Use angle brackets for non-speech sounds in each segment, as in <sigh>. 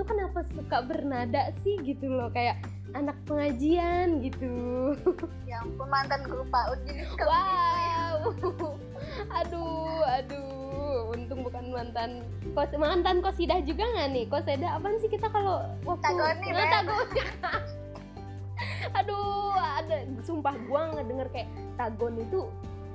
lu kenapa suka bernada sih gitu loh? Kayak anak pengajian gitu. Ya ampun mantan guru PAUD jadi suka begitu. Ya. wow aduh aduh. Untung bukan mantan kos mantan kosidah juga nggak nih? Kosida apaan sih kita kalau waktu Tagoni, Nah, tagoni. <laughs> aduh ada sumpah gua ngedenger kayak tagon itu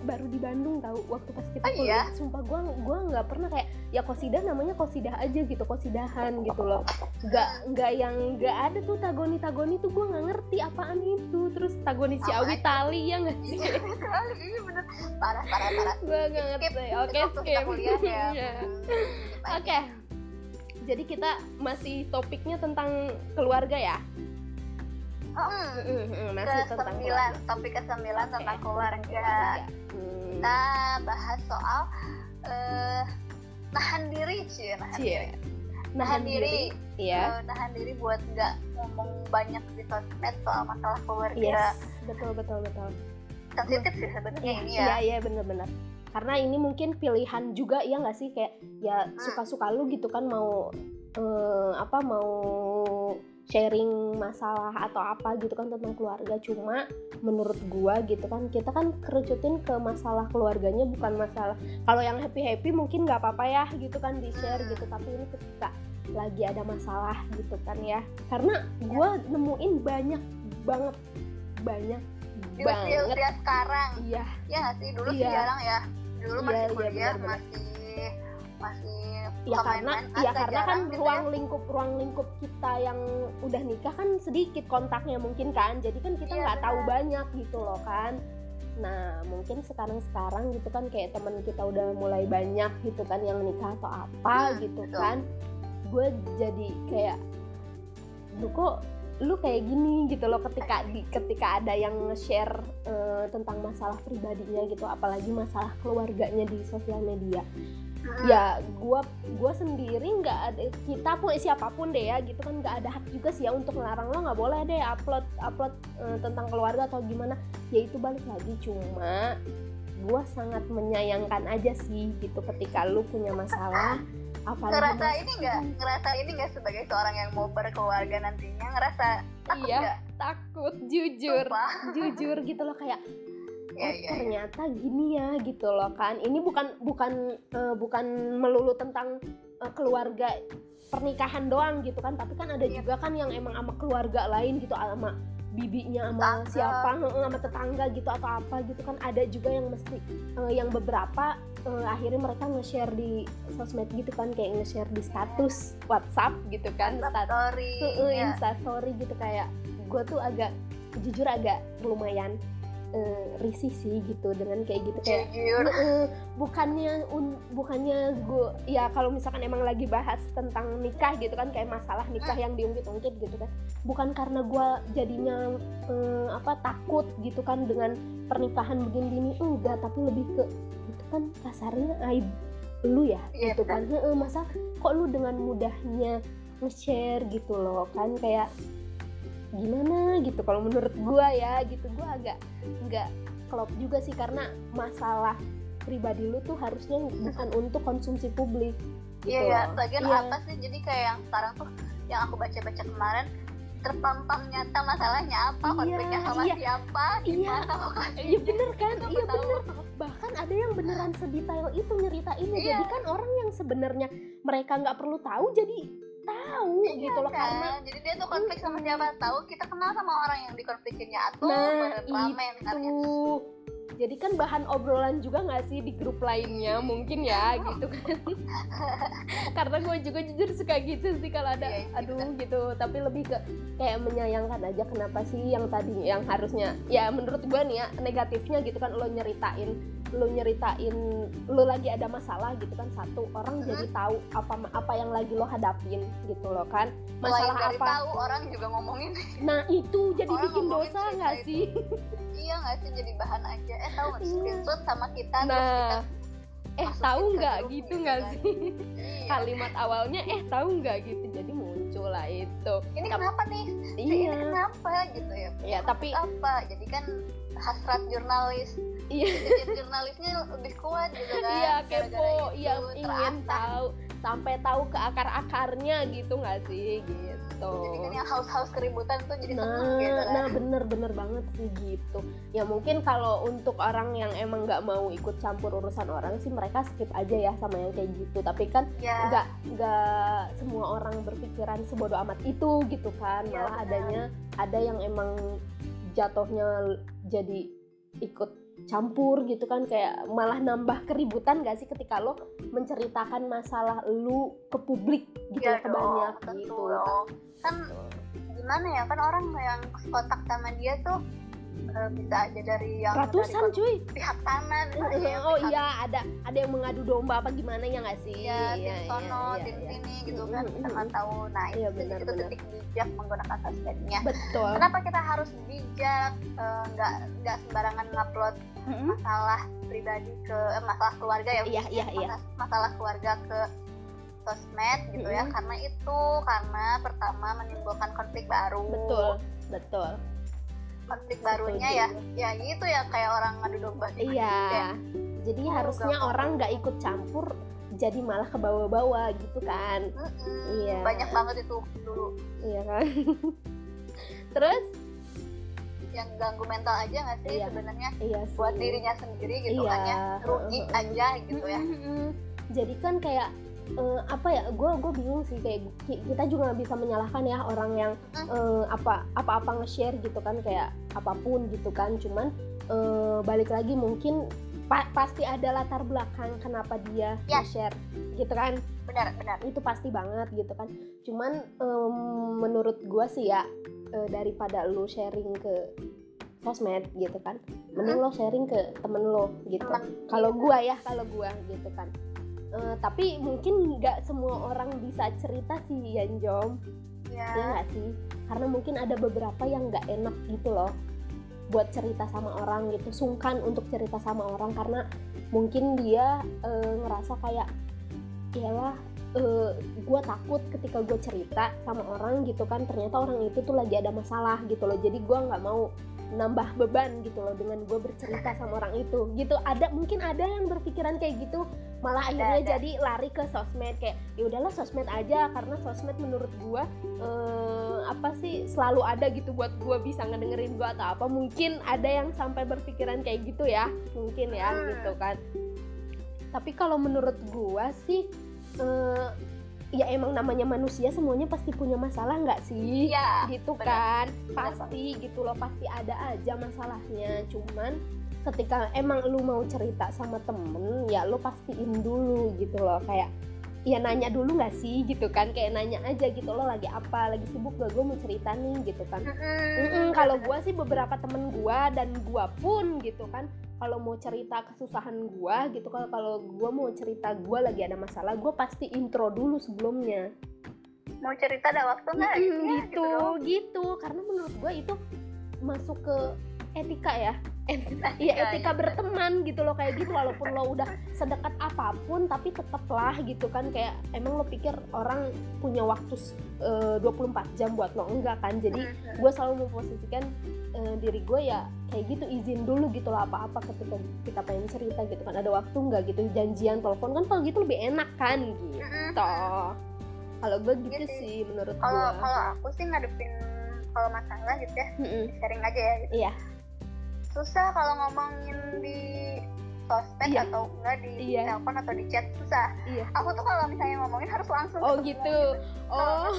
baru di Bandung tahu waktu pas kita Oh, kuliah. Iya? sumpah gua gua nggak pernah kayak ya kosidah namanya kosidah aja gitu kosidahan gitu loh. Nggak nggak yang nggak ada tuh tagoni tagoni tuh gua nggak ngerti apaan itu. Terus tagoni Ciawi Apaan? tali ya nggak sih? Iya, sekali ini bener. Parah parah parah. Gue nggak ngerti. oke skip. ya. <laughs> Iya. Oke. Jadi kita masih topiknya tentang keluarga ya Hmm, masih ke tentang sembilan topik ke sembilan tentang keluarga. Hmm, kita bahas soal eh nahan diri cie nahan Cie. diri. Nahan diri iya. Eh, nahan diri buat nggak ngomong banyak di sosmed soal masalah keluarga. Yes betul betul betul. Sensitif sih sebenarnya ini ya iya iya bener-bener. Karena ini mungkin pilihan juga ya nggak sih? Kayak ya Hmm. suka-suka lu gitu kan mau eh, apa mau sharing masalah atau apa gitu kan tentang keluarga. Cuma menurut gua gitu kan kita kan kerucutin ke masalah keluarganya bukan masalah. Kalau yang happy happy mungkin nggak apa-apa ya gitu kan di share gitu. Tapi ini ketika lagi ada masalah gitu kan ya. Karena gua nemuin banyak banget banyak di banget. usia-usia sekarang. Iya. Ya sih? Dulu sih Iya. jarang ya. Dulu Iya, masih iya, kuliah benar-benar. masih masih ya karena ya karena kan gitu ruang ya. lingkup ruang lingkup kita yang udah nikah kan sedikit kontaknya mungkin kan jadi kan kita Iya, nggak tahu benar. banyak gitu loh kan nah mungkin sekarang sekarang gitu kan kayak teman kita udah mulai banyak gitu kan yang nikah atau apa Hmm, gitu betul. kan gue jadi kayak lu kok lu kayak gini gitu loh ketika di ketika ada yang nge-share eh, tentang masalah pribadinya gitu apalagi masalah keluarganya di sosial media Mm-mm. ya gua gua sendiri nggak ada kita pun siapa pun deh ya gitu kan nggak ada hak juga sih ya untuk melarang lo nggak boleh deh upload upload eh, tentang keluarga atau gimana ya itu balik lagi cuma gua sangat menyayangkan aja sih gitu ketika lu punya masalah apalagi ngerasa mas- ini nggak ngerasa ini nggak sebagai seorang yang mau berkeluarga nantinya ngerasa takut Iya. takut jujur Sumpah. jujur gitu loh kayak Iya, oh iya, iya. ternyata gini ya gitu loh kan ini bukan bukan eh, bukan melulu tentang eh, keluarga pernikahan doang gitu kan tapi kan ada Iya. juga kan yang emang sama keluarga lain gitu sama bibinya sama Tetangga. siapa sama tetangga gitu atau apa gitu kan ada juga yang mesti eh, yang beberapa eh, akhirnya mereka nge-share di sosmed gitu kan kayak nge-share di status WhatsApp gitu kan status story Heeh, ya. instastory gitu kayak gue tuh agak jujur agak lumayan eh, risih sih gitu dengan kayak gitu kayak Heeh, bukannya un- bukannya gue ya kalau misalkan emang lagi bahas tentang nikah gitu kan kayak masalah nikah yang diungkit-ungkit gitu kan bukan karena gue jadinya eh, apa takut gitu kan dengan pernikahan begini-begini enggak tapi lebih ke itu kan kasarnya aib lu ya Iya, gitu kan. Heeh, masa kok lu dengan mudahnya nge-share gitu loh kan kayak gimana gitu kalau menurut gua ya gitu gua agak nggak klop juga sih karena masalah pribadi lu tuh harusnya bukan untuk konsumsi publik gitu Iya ya, loh. lagian Iya. apa sih? Jadi kayak yang sekarang tuh yang aku baca-baca kemarin terpampang nyata masalahnya apa, Iya, konfliknya sama iya. siapa, Iya. gimana pokoknya. Iya bener kan, iya bener. Bahkan ada yang beneran sedetail itu nyeritainnya. Iya. Jadi kan orang yang sebenarnya mereka nggak perlu tahu jadi tahu Iya gitu loh kan? karena jadi dia tuh konflik sama siapa? Tahu kita kenal sama orang yang dikonflikinnya atau Nah, ramen katanya tuh jadi kan bahan obrolan juga nggak sih di grup lainnya? Mungkin ya gitu kan. <laughs> Karena gue juga jujur suka gitu sih kalau ada Iya, iya, aduh gitu. Tapi lebih ke kayak menyayangkan aja kenapa sih yang tadinya yang harusnya ya menurut gue nih ya negatifnya gitu kan lo nyeritain lo nyeritain lo lagi ada masalah gitu kan satu orang Mhm. jadi tahu apa apa yang lagi lo hadapin gitu loh kan. Selain masalah dari apa? tahu orang juga ngomongin. Nah itu jadi Orang bikin dosa nggak sih? Iya nggak sih jadi bahan aja. Eh tahu nggak Iya. screenshot sama kita terus Nah, kita eh tahu nggak gitu gitu nggak kan. sih? Iya. kalimat awalnya eh tahu nggak? gitu jadi muncul lah itu. Ini Tapi- kenapa nih? Iya. Ini kenapa? Gitu ya. Ya tapi apa? Jadi kan hasrat jurnalis Iya. Jadi jurnalisnya lebih kuat gitu kan iya kepo. iya ingin tahu sampai tahu ke akar akarnya gitu nggak sih? Gitu. Jadi kan yang haus-haus keributan tuh jadi seneng nah gitu kan. nah bener bener banget sih gitu. Ya mungkin kalau untuk orang yang emang nggak mau ikut campur urusan orang sih mereka skip aja ya sama yang kayak gitu. Tapi kan ya nggak nggak semua orang berpikiran sebodoh amat itu gitu kan. Iya, malah benar. adanya ada yang emang jatuhnya jadi ikut campur gitu kan kayak malah nambah keributan gak sih ketika lo menceritakan masalah lu ke publik gitu Iya ke dong, banyak tentu gitu dong. kan gimana ya kan orang yang kontak sama dia tuh eh, bisa aja dari yang ratusan dari cuy pihak kanan <laughs> misalnya, oh pihak iya ada ada yang mengadu domba apa gimana ya nggak sih ya, Iya, tim sono, iya, tim iya. sini gitu kan Mm, kita mm, nggak mm. tahu. Nah Iya, itu, benar, itu benar. detik bijak menggunakan sosmednya. betul Kenapa kita harus bijak eh, nggak nggak sembarangan ngupload Mm-mm. masalah pribadi ke eh, masalah keluarga ya? Iya, iya, iya. masalah, masalah keluarga ke sosmed gitu ya Mm-mm. karena itu karena pertama menimbulkan konflik baru betul betul konflik barunya Setuju. ya ya gitu ya kayak orang ngadu domba gitu ya. Iya. Jadi Oh, harusnya gampang. orang nggak ikut campur, jadi malah ke bawah-bawah gitu kan? Mm-mm, Iya. banyak banget itu dulu Iya kan? <laughs> Terus? Yang ganggu mental aja nggak sih Iya. sebenarnya Iya sih. buat dirinya sendiri gitu Iya. kan ya rugi Heeh. aja gitu ya. Jadi kan kayak eh, apa ya? Gue gue bingung sih kayak ki- kita juga nggak bisa menyalahkan ya orang yang eh, apa apa apa nge-share gitu kan kayak apa pun gitu kan. Cuman eh, balik lagi mungkin pa- pasti ada latar belakang kenapa dia Ya. nge-share gitu kan? benar benar itu pasti banget gitu kan cuman em, menurut gua sih ya eh, daripada lu sharing ke sosmed gitu kan mending lo sharing ke temen lo gitu. Kalau gua ya kalau gua gitu kan. Eh, tapi mungkin nggak semua orang bisa cerita sih Yan Jom. Ya ya nggak sih? Karena mungkin ada beberapa yang nggak enak gitu loh buat cerita sama orang gitu sungkan untuk cerita sama orang. Karena mungkin dia eh, ngerasa kayak iyalah gue takut ketika gue cerita sama orang gitu kan ternyata orang itu tuh lagi ada masalah gitu loh jadi gue nggak mau nambah beban gitu loh dengan gue bercerita sama orang itu gitu ada mungkin ada yang berpikiran kayak gitu malah Ada, akhirnya ada. jadi lari ke sosmed kayak ya udahlah sosmed aja karena sosmed menurut gue eh, apa sih selalu ada gitu buat gue bisa ngedengerin gue atau apa mungkin ada yang sampai berpikiran kayak gitu ya mungkin ya Hmm. gitu kan tapi kalau menurut gue sih eh, ya emang namanya manusia semuanya pasti punya masalah nggak sih? Iya, gitu benar. kan? Pasti gitu loh pasti ada aja masalahnya. Cuman ketika emang lu mau cerita sama temen ya lu pastiin dulu gitu loh. Kayak ya nanya dulu nggak sih gitu kan? Kayak nanya aja gitu lo lagi apa? Lagi sibuk gak gue mau cerita nih gitu kan. Kalau gua sih beberapa temen gua dan gua pun gitu kan kalau mau cerita kesusahan gua gitu kalau kalau gua mau cerita gua lagi ada masalah gua pasti intro dulu sebelumnya. Mau cerita ada waktu nggak? Ya, gitu dong. gitu. Karena menurut gua itu masuk ke etika ya? Etika, iya, etika berteman gitu loh kayak gitu. Walaupun lo udah sedekat apa pun tapi tetaplah gitu kan. Kayak emang lo pikir orang punya waktu eh, 24 jam buat lo. Enggak kan? Jadi Mm-mm. gue selalu memposisikan eh, diri gue ya kayak gitu izin dulu gitu loh. Apa-apa ketika kita pengen cerita gitu kan. Ada waktu nggak gitu? Janjian telepon kan kalau gitu lebih enak kan? Gitu. Mm-mm. kalau gue gitu Iya sih. menurut kalau gue kalau aku sih ngadepin kalau masalah gitu ya. Mm-mm. sharing aja ya. Gitu. Iya. Susah kalau ngomongin di sosmed Iya. atau enggak di Iya. telepon atau di chat susah. Iya. aku tuh kalau misalnya ngomongin harus langsung oh ketemu gitu. oh.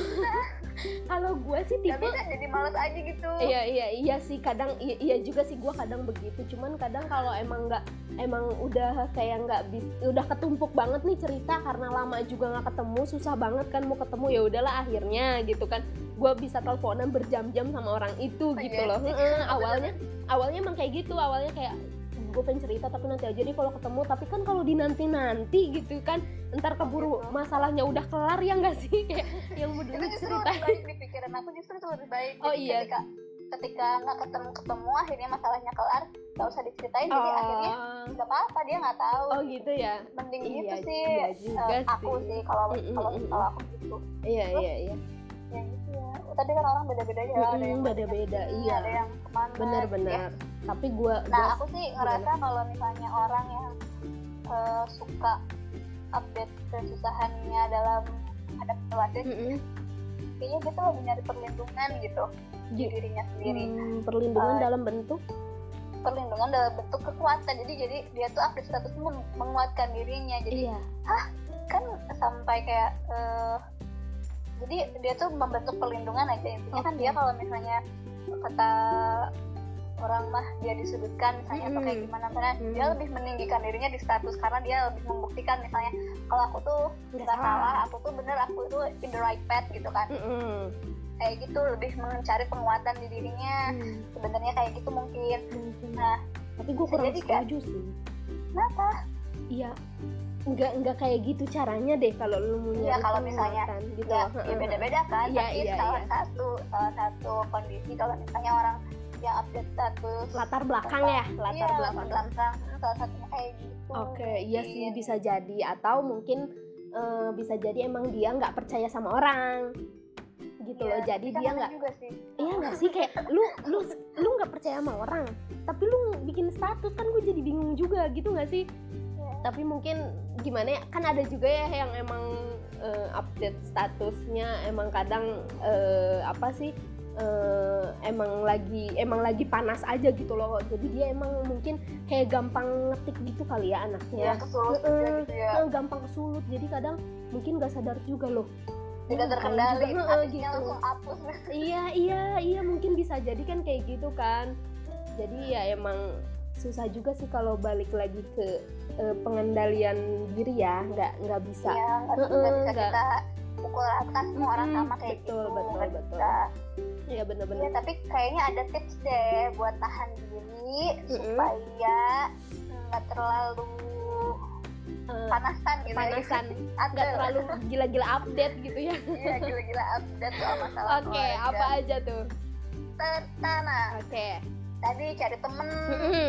Kalau <laughs> gue sih Gak tipe bisa jadi males aja gitu. Iya iya iya sih kadang iya, iya juga sih gue kadang begitu. Cuman kadang kalau emang nggak emang udah kayak nggak bis udah ketumpuk banget nih cerita karena lama juga nggak ketemu susah banget kan mau ketemu ya udahlah akhirnya gitu kan. Gue bisa teleponan berjam-jam sama orang itu Oh, gitu iya loh. Heeh, awalnya awalnya emang kayak gitu. Awalnya kayak gue pengen cerita tapi nanti aja nih kalau ketemu. Tapi kan kalau di nanti nanti gitu kan ntar keburu masalahnya udah kelar ya nggak sih? Kayak yang mau itu dulu justru cerita. lebih baik di pikiran aku justru itu lebih baik. Oh, Jadi iya. ketika ketika nggak ketemu ketemu akhirnya masalahnya kelar nggak usah diceritain. Jadi akhirnya oh nggak apa-apa dia nggak tahu. Oh gitu ya? Mending Iya, gitu sih. iya juga eh, aku sih. sih kalau Mm, mm, kalau kalau aku gitu. Iya iya iya. Ya ya tadi kan orang beda-beda ya ada Mm-mm, yang beda-beda iya. ada yang ke mana bener-bener tapi gue nah aku sih ngerasa kalau misalnya orang yang eh, suka update kesusahannya dalam ada keluarga kayaknya dia tuh lebih nyari perlindungan gitu di dirinya sendiri. Hmm, perlindungan Eh, dalam bentuk? perlindungan dalam bentuk kekuatan. Jadi jadi dia tuh update status meng- menguatkan dirinya. Jadi iya. Kan sampai kayak eh, jadi dia tuh membentuk perlindungan aja intinya kan Oke. dia kalau misalnya kata orang mah dia disudutkan misalnya atau kayak gimana karena dia Mm. lebih meninggikan dirinya di status karena dia lebih membuktikan misalnya kalau aku tuh nggak salah aku tuh bener aku tuh in the right path gitu kan Mm-mm. kayak gitu lebih mencari penguatan di dirinya Hmm, sebenarnya kayak gitu mungkin mungkin. Nah, tapi gue kurang kan? setuju sih kenapa iya. Nggak nggak kayak gitu caranya deh kalau lu mau Iya, nyari kalau misalnya gitu ya, ya beda-beda kan Iya, tapi iya, salah iya. satu salah satu kondisi kalau misalnya orang yang update status latar belakang ya? latar iya, belakang belakang salah satunya kayak gitu. Oke iya sih bisa jadi. Atau mungkin eh, bisa jadi emang dia nggak percaya sama orang. Gitu Iya, loh. Jadi dia nggak iya nggak sih? Kayak lu lu lu nggak percaya sama orang tapi lu bikin status kan gue jadi bingung juga gitu nggak sih? Iya. Tapi mungkin gimana ya kan ada juga ya yang emang eh, update statusnya emang kadang eh, apa sih eh, emang lagi emang lagi panas aja gitu loh. Jadi dia emang mungkin kayak gampang ngetik gitu kali ya ya anaknya kesulut juga Heeh. gitu ya. Gampang kesulut. Jadi kadang mungkin gak sadar juga loh. Tidak Ya, terkendali juga, habisnya gitu. langsung hapus. Iya iya iya mungkin bisa jadi kan kayak gitu kan. Jadi ya emang susah juga sih kalau balik lagi ke eh, pengendalian diri ya nggak nggak bisa ya nggak Heeh, nggak bisa nggak. kita pukul rata semua orang Mm-mm, sama kayak betul, gitu betul, nggak betul. bisa. ya Iya, bener-bener tapi kayaknya ada tips deh buat tahan diri supaya nggak terlalu panasan gitu panasan ya. nggak terlalu gila-gila update gitu ya Iya gila-gila update soal masalah <laughs> oke keluarga. apa aja tuh Pertama, oke tadi cari temen.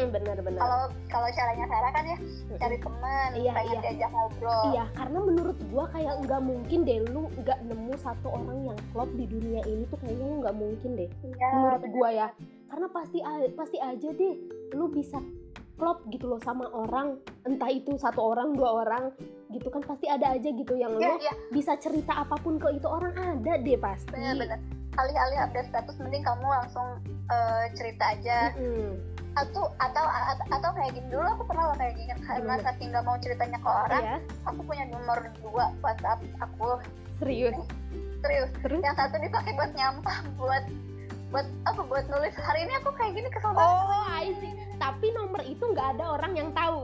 Bener-bener Kalau kalau caranya Sarah kan ya cari temen, Iya, pengen iya. diajak ngobrol. Iya, karena menurut gua kayak nggak mungkin deh lu nggak nemu satu orang yang klop di dunia ini tuh kayaknya lu nggak mungkin deh. Iya, menurut bener. gua ya, karena pasti pasti aja deh lu bisa klop gitu loh sama orang, entah itu satu orang dua orang gitu kan pasti ada aja gitu yang Iya, lu iya, bisa cerita apa pun ke itu orang ada deh pasti. bener-bener. Alih-alih update status, mending kamu langsung eh, cerita aja. Mm-mm. Atau atau atau, atau kayak gini dulu aku pernah loh kayak gini karena saking nggak mau ceritanya ke orang, Iya, aku punya nomor dua WhatsApp aku serius. serius. Terus? Yang satu dipakai buat nyampah, buat buat apa buat nulis hari ini aku kayak gini kesel banget Oh, I see. Tapi nomor itu nggak ada orang yang tahu.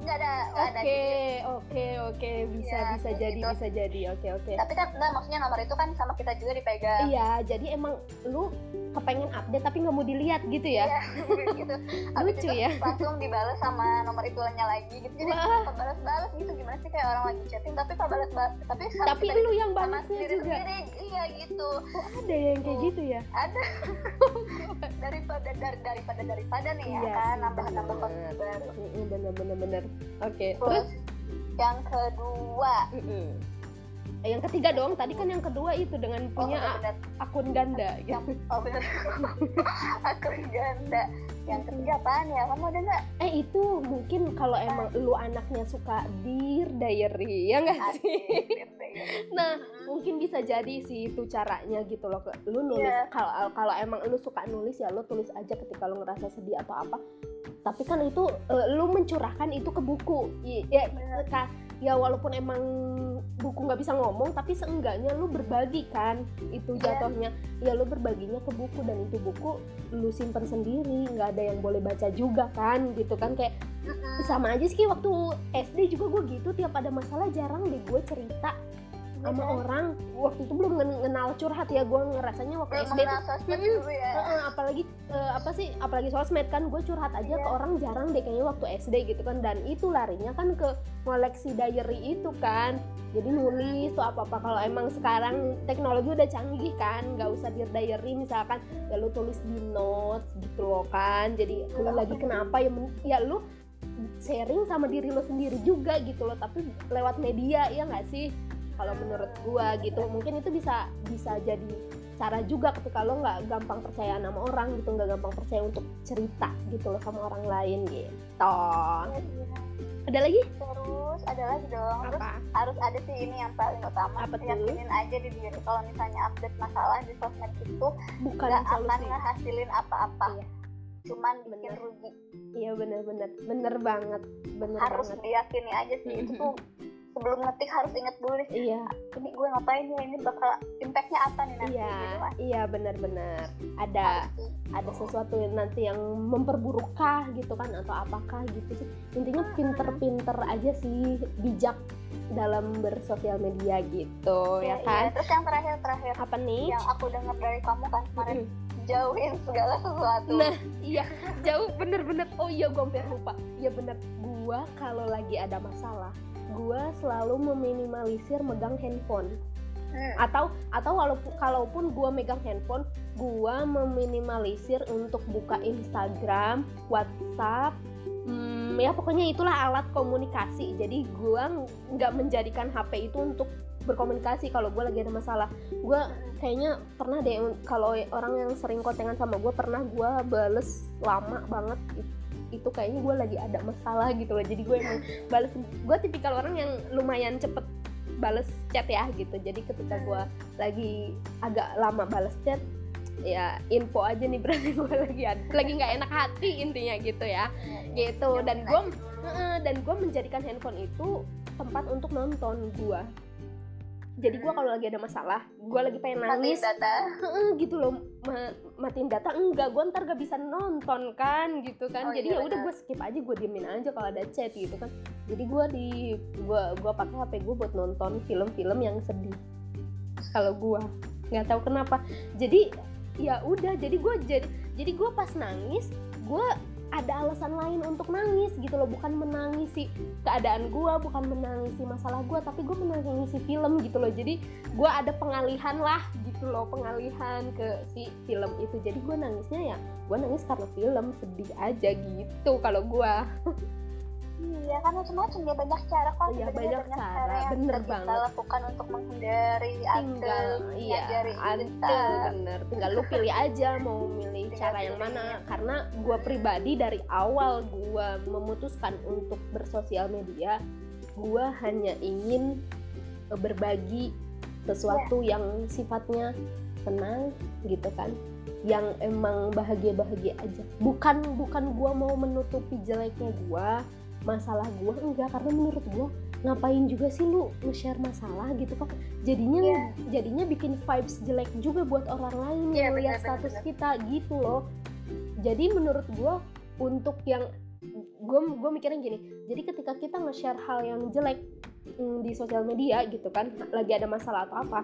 Nggak ada Oke, oke, oke, bisa Iya, bisa kayak jadi, gitu. bisa jadi. Oke, oke. tapi kan nah, maksudnya nomor itu kan sama kita juga dipegang Iya, jadi emang lu kepengen update tapi nggak mau dilihat gitu ya? Iya, <laughs> gitu. Lucu itu ya. langsung dibalas sama nomor itunya lagi gitu. Jadi balas-balas gitu gimana sih kayak orang lagi chatting tapi kok balas-balas tapi Tapi lu yang balasnya juga. sendiri iya gitu. Oh, ada yang kayak gitu ya? Ada <laughs> daripada dar, daripada daripada nih ya Iya kan nambah-nambah konten baru. Bener, bener, bener. Oke, terus? Terus yang kedua Mm-mm. Eh, Yang ketiga dong, tadi kan yang kedua itu dengan Oh, punya bener, akun ganda gitu. oh bener. <laughs> Aku ganda. Yang ketiga apaan ya? Kamu ada nggak? Eh itu mungkin kalau emang lu anaknya suka dear diary, ya nggak sih? <laughs> Nah, mungkin bisa jadi sih itu caranya gitu loh lu nulis Iya. kalau kalau emang lu suka nulis ya lu tulis aja ketika lu ngerasa sedih atau apa tapi kan itu eh, lu mencurahkan itu ke buku ya ka- ya walaupun emang buku nggak bisa ngomong tapi seenggaknya lu berbagi kan itu Iya. jatuhnya. Ya lu berbaginya ke buku dan itu buku lu simpen sendiri nggak ada yang boleh baca juga kan gitu kan kayak sama aja sih waktu SD juga gue gitu tiap ada masalah jarang deh gue cerita sama orang waktu itu belum kenal curhat ya gue ngerasanya waktu Belum SD tuh. dulu ya. Heeh, apalagi eh, apa sih apalagi sosmed kan gue curhat aja Iya. ke orang jarang deh kayaknya waktu SD gitu kan dan itu larinya kan ke koleksi diary itu kan. Jadi nulis tuh apa apa kalau emang sekarang teknologi udah canggih kan nggak usah di diary misalkan ya lu tulis di notes gitu loh kan. Jadi lu lagi kenapa ya ya lu sharing sama diri lo sendiri juga gitu loh tapi lewat media ya nggak sih kalau menurut gua gitu mungkin itu bisa bisa jadi cara juga ketika lo nggak gampang percaya sama orang gitu nggak gampang percaya untuk cerita gitu loh sama orang lain gitu. Ada lagi? Terus ada lagi dong terus apa? harus ada sih ini yang paling utama Apa yakinin aja di diri. Kalau misalnya update masalah di sosmed itu bukan nggak akan ngehasilin apa-apa. Iya. cuman bikin Bener. rugi. Iya bener-bener bener. Banget. Bener harus banget. diyakini aja sih itu tuh sebelum ngetik harus inget dulu nih. Iya. Ini gue ngapain ya? Ini bakal impactnya apa nih nanti iya gitu iya bener-bener ada Harus ada sesuatu yang nanti yang memperburukkah gitu kan? Atau apakah gitu sih? Intinya pinter-pinter aja sih bijak dalam bersosial media gitu ya Iya, kan? Iya. terus yang terakhir terakhir. Apa nih? Yang aku dengar dari kamu kan kemarin Mm. jauhin segala sesuatu. Nah, iya. Jauh bener-bener. Oh iya, gue hampir lupa. Iya bener. Gua kalau lagi ada masalah, gua selalu meminimalisir megang handphone. Hmm. Atau atau walaupun kalaupun gua megang handphone, gua meminimalisir untuk buka Instagram, WhatsApp. Hmm, ya pokoknya itulah alat komunikasi. Jadi gua nggak menjadikan HP itu untuk berkomunikasi kalau gue lagi ada masalah gue kayaknya pernah deh kalau orang yang sering kontengan sama gue pernah gue bales lama banget It- itu kayaknya gue lagi ada masalah gitu loh. Jadi gue emang bales gue tipikal orang yang lumayan cepet bales chat ya gitu. Jadi ketika gue lagi agak lama bales chat ya info aja nih berarti <laughs> gue lagi ada, lagi nggak enak hati intinya gitu ya. Gitu. Dan gue Heeh, dan gue menjadikan handphone itu tempat untuk nonton gue jadi gue kalau lagi ada masalah gue lagi pengen Matiin nangis. data. Heeh, gitu loh. Ma- matiin data enggak. Gue ntar gak bisa nonton kan gitu kan. Oh, jadi iya, ya udah gue skip aja gue diemin aja kalau ada chat gitu kan. Jadi gue di gue gua pakai hp gue buat nonton film-film yang sedih. Kalau gue nggak tahu kenapa. Jadi ya udah. Jadi gue jadi jadi gue pas nangis gue ada alasan lain untuk nangis gitu loh. Bukan menangisi keadaan gue bukan menangisi masalah gue tapi gue menangisi film gitu loh. Jadi gue ada pengalihan lah gitu loh pengalihan ke si film itu. Jadi gue nangisnya ya gue nangis karena film sedih aja gitu kalau gue <laughs> iya kan macam-macam ya banyak cara kok. Iya, sebenarnya banyak cara, yang bener bisa kita banget. lakukan untuk menghindari tinggal iya antel bener. Tinggal lu pilih aja mau milih cara yang mana. karena gue pribadi dari awal gue memutuskan untuk bersosial media gue hanya ingin eh, berbagi sesuatu Iya. yang sifatnya tenang gitu kan. Yang emang bahagia bahagia aja. Bukan bukan gue mau menutupi jeleknya gue masalah gue enggak karena menurut gue ngapain juga sih lu nge-share masalah gitu kan jadinya Iya. jadinya bikin vibes jelek juga buat orang lain Iya, yang lihat status benar. kita gitu loh jadi menurut gue untuk yang gue gue mikirnya gini jadi ketika kita nge-share hal yang jelek mm, di sosial media gitu kan lagi ada masalah atau apa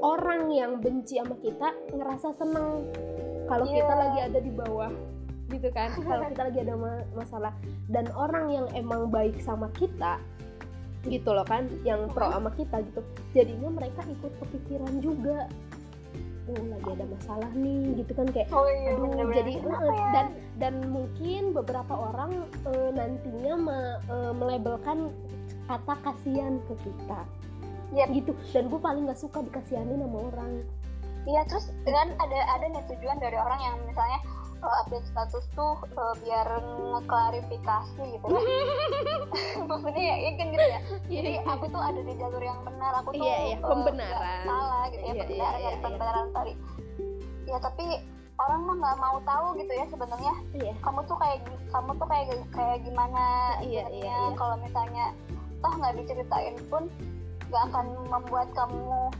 orang yang benci sama kita ngerasa seneng kalau Iya. kita lagi ada di bawah gitu kan. <laughs> Kalau kita lagi ada ma- masalah dan orang yang emang baik sama kita gitu loh kan yang pro sama kita gitu jadinya mereka ikut kepikiran juga. Oh lagi ada masalah nih gitu kan kayak oh iya aduh bener-bener. jadi Kenapa eh, ya? dan dan mungkin beberapa orang eh, nantinya me- eh, melabelkan kata kasihan ke kita. Iya. gitu. Dan gue paling nggak suka dikasihanin sama orang. Iya terus kan ada ada nih tujuan dari orang yang misalnya uh, update status tuh uh, biar ngeklarifikasi gitu ya. <laughs> Maksudnya ya, ya kan gitu ya. Jadi aku tuh ada di jalur yang benar, aku tuh Iya, iya, uh, pembenaran. nggak salah gitu ya, Iya, iya, pembenaran iya, dari iya. pembenaran tadi. Ya tapi orang mah nggak mau tahu gitu ya sebenarnya iya kamu tuh kayak kamu tuh kayak kayak gimana Iya, sebenarnya. iya, iya. kalau misalnya toh nggak diceritain pun nggak akan membuat kamu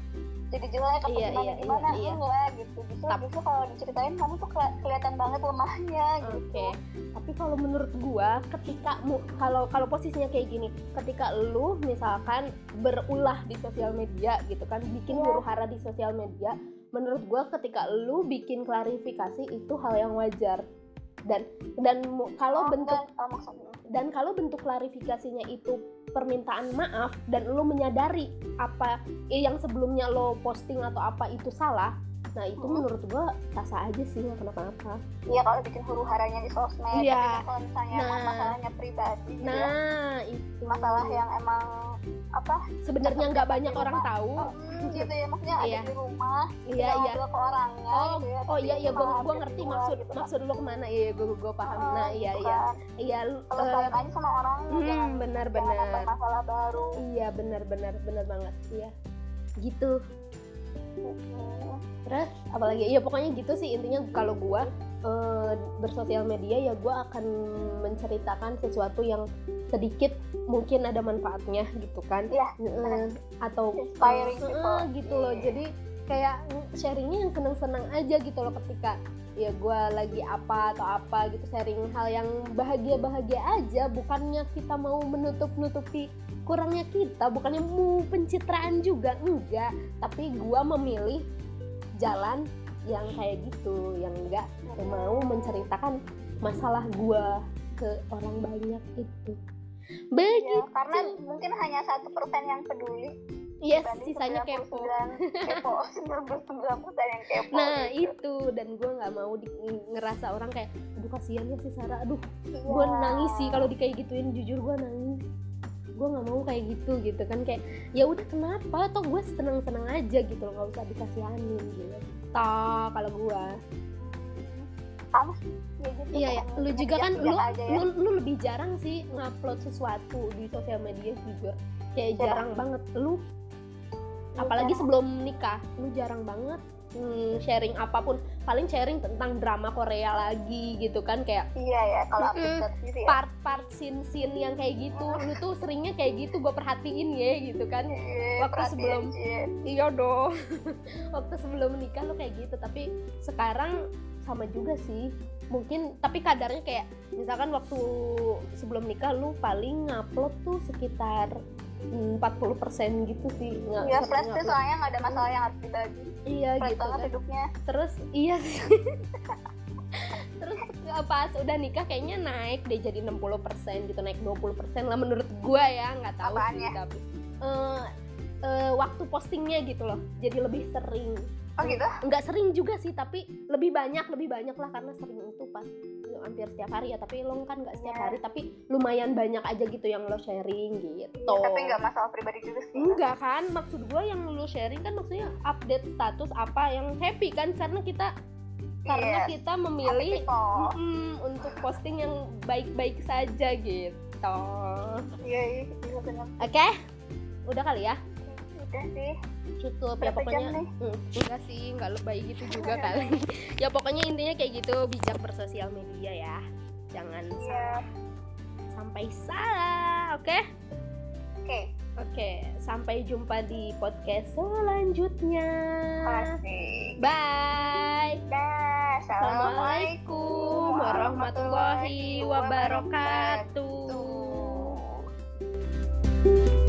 jadi jelek atau Iya, gimana iya, gimana iya, iya. gitu justru Tap- justru kalau diceritain kamu tuh keli- kelihatan banget lemahnya Oke, gitu tapi kalau menurut gua ketika mu- kalau kalau posisinya kayak gini, ketika lu misalkan berulah di sosial media gitu kan, bikin Iya. huru hara di sosial media, menurut gua ketika lu bikin klarifikasi itu hal yang wajar. Dan dan kalau Oh, bentuk oh, maksudnya dan kalau bentuk klarifikasinya itu permintaan maaf dan lo menyadari apa eh, yang sebelumnya lo posting atau apa itu salah nah itu Hmm. menurut gua sah aja sih nggak kenapa-napa iya kalau bikin huru haranya di sosmed tapi kan kalau misalnya Nah. masalahnya pribadi gitu ya, nah itu. Masalah yang emang apa? Sebenarnya nggak banyak orang rumah. tahu. Hmm, gitu ya maksudnya ada Iya. di rumah iya tinggal iya. ngobrol ke orangnya oh gitu ya. oh iya iya gua gua update ngerti luar maksud gitu. maksud lu ke mana. Iya iya gua gua paham. Oh, nah iya gitu iya. kan. iya kalau sayang aja sama orangnya hmm, jangan benar benar. masalah baru. Iya benar benar benar banget. Iya. Gitu. Terus apalagi? Ya pokoknya gitu sih intinya kalau gua eh, bersosial media ya gua akan menceritakan sesuatu yang sedikit mungkin ada manfaatnya gitu kan. Iya, Eh, atau Inspiring eh, people. eh, gitu loh. Iya. jadi kayak sharingnya yang seneng-seneng aja gitu loh ketika ya gua lagi apa atau apa gitu sharing hal yang bahagia-bahagia aja. Bukannya kita mau menutup-nutupi kurangnya kita bukannya mau pencitraan juga enggak. Tapi gua memilih jalan yang kayak gitu yang enggak mau menceritakan masalah gua ke orang banyak itu. Iya, begitu. karena mungkin hanya satu persen yang peduli. Yes dibanding sisanya kepo. 99 kepo <laughs> 99 persen yang kepo nah gitu. itu. Dan gua nggak mau di, ngerasa orang kayak aduh kasihan ya si Sarah. Aduh Iya. gue nangis sih kalau di kayak gituin. Jujur gue nangis gue nggak mau kayak gitu gitu kan. Kayak ya udah kenapa? Toh gue seneng seneng aja gitu loh. Nggak usah dikasihanin gitu. Toh kalau gue sama sih. Ya gitu. Iya ya lu juga kan lu, aja ya. lu lu lebih jarang sih ngupload sesuatu di sosial media jujur. Kayak Siapa? jarang banget. Lu apalagi sebelum nikah lu jarang banget hmm, sharing apa pun. Paling sharing tentang drama Korea lagi gitu kan kayak iya ya kalau Mm-mm. update gitu ya. Part-part scene-scene yang kayak gitu. Lu tuh seringnya kayak gitu gue perhatiin ya gitu kan. Iya, waktu perhatiin, sebelum- iya. iya dong. <laughs> Waktu sebelum nikah lu kayak gitu tapi sekarang sama juga sih. Mungkin tapi kadarnya kayak misalkan waktu sebelum nikah lu paling ngupload tuh sekitar mm, 40% gitu sih nggak Iya, flash tuh ngupload. soalnya nggak ada masalah yang harus dibagi. iya Flash gitu kan hidupnya. terus iya sih <laughs> terus pas udah nikah kayaknya naik deh jadi 60% gitu naik 20% lah menurut gua ya nggak tahu sih Apaannya? tapi Eh, eh, waktu postingnya gitu loh jadi lebih sering Oh gitu? nggak sering juga sih tapi lebih banyak lebih banyak lah karena sering itu pas ya, hampir setiap hari ya tapi lo kan nggak setiap Iya. hari tapi lumayan banyak aja gitu yang lo sharing gitu Iya, tapi nggak masalah pribadi juga sih. Enggak kan, maksud gue yang lu sharing kan maksudnya update status apa yang happy kan karena kita karena kita memilih mm, untuk posting yang baik-baik saja gitu. Iya, iya, iya. Oke, udah kali ya, udah sih cukup ya pokoknya mm, enggak sih enggak lebay gitu juga iya. kali <laughs> ya pokoknya intinya kayak gitu bijak bersosial media ya jangan yeah. salah. sampai salah oke okay? oke okay. oke okay, sampai jumpa di podcast selanjutnya Asik. bye bye assalamualaikum warahmatullahi wabarakatuh warahmatullahi wabarakatuh.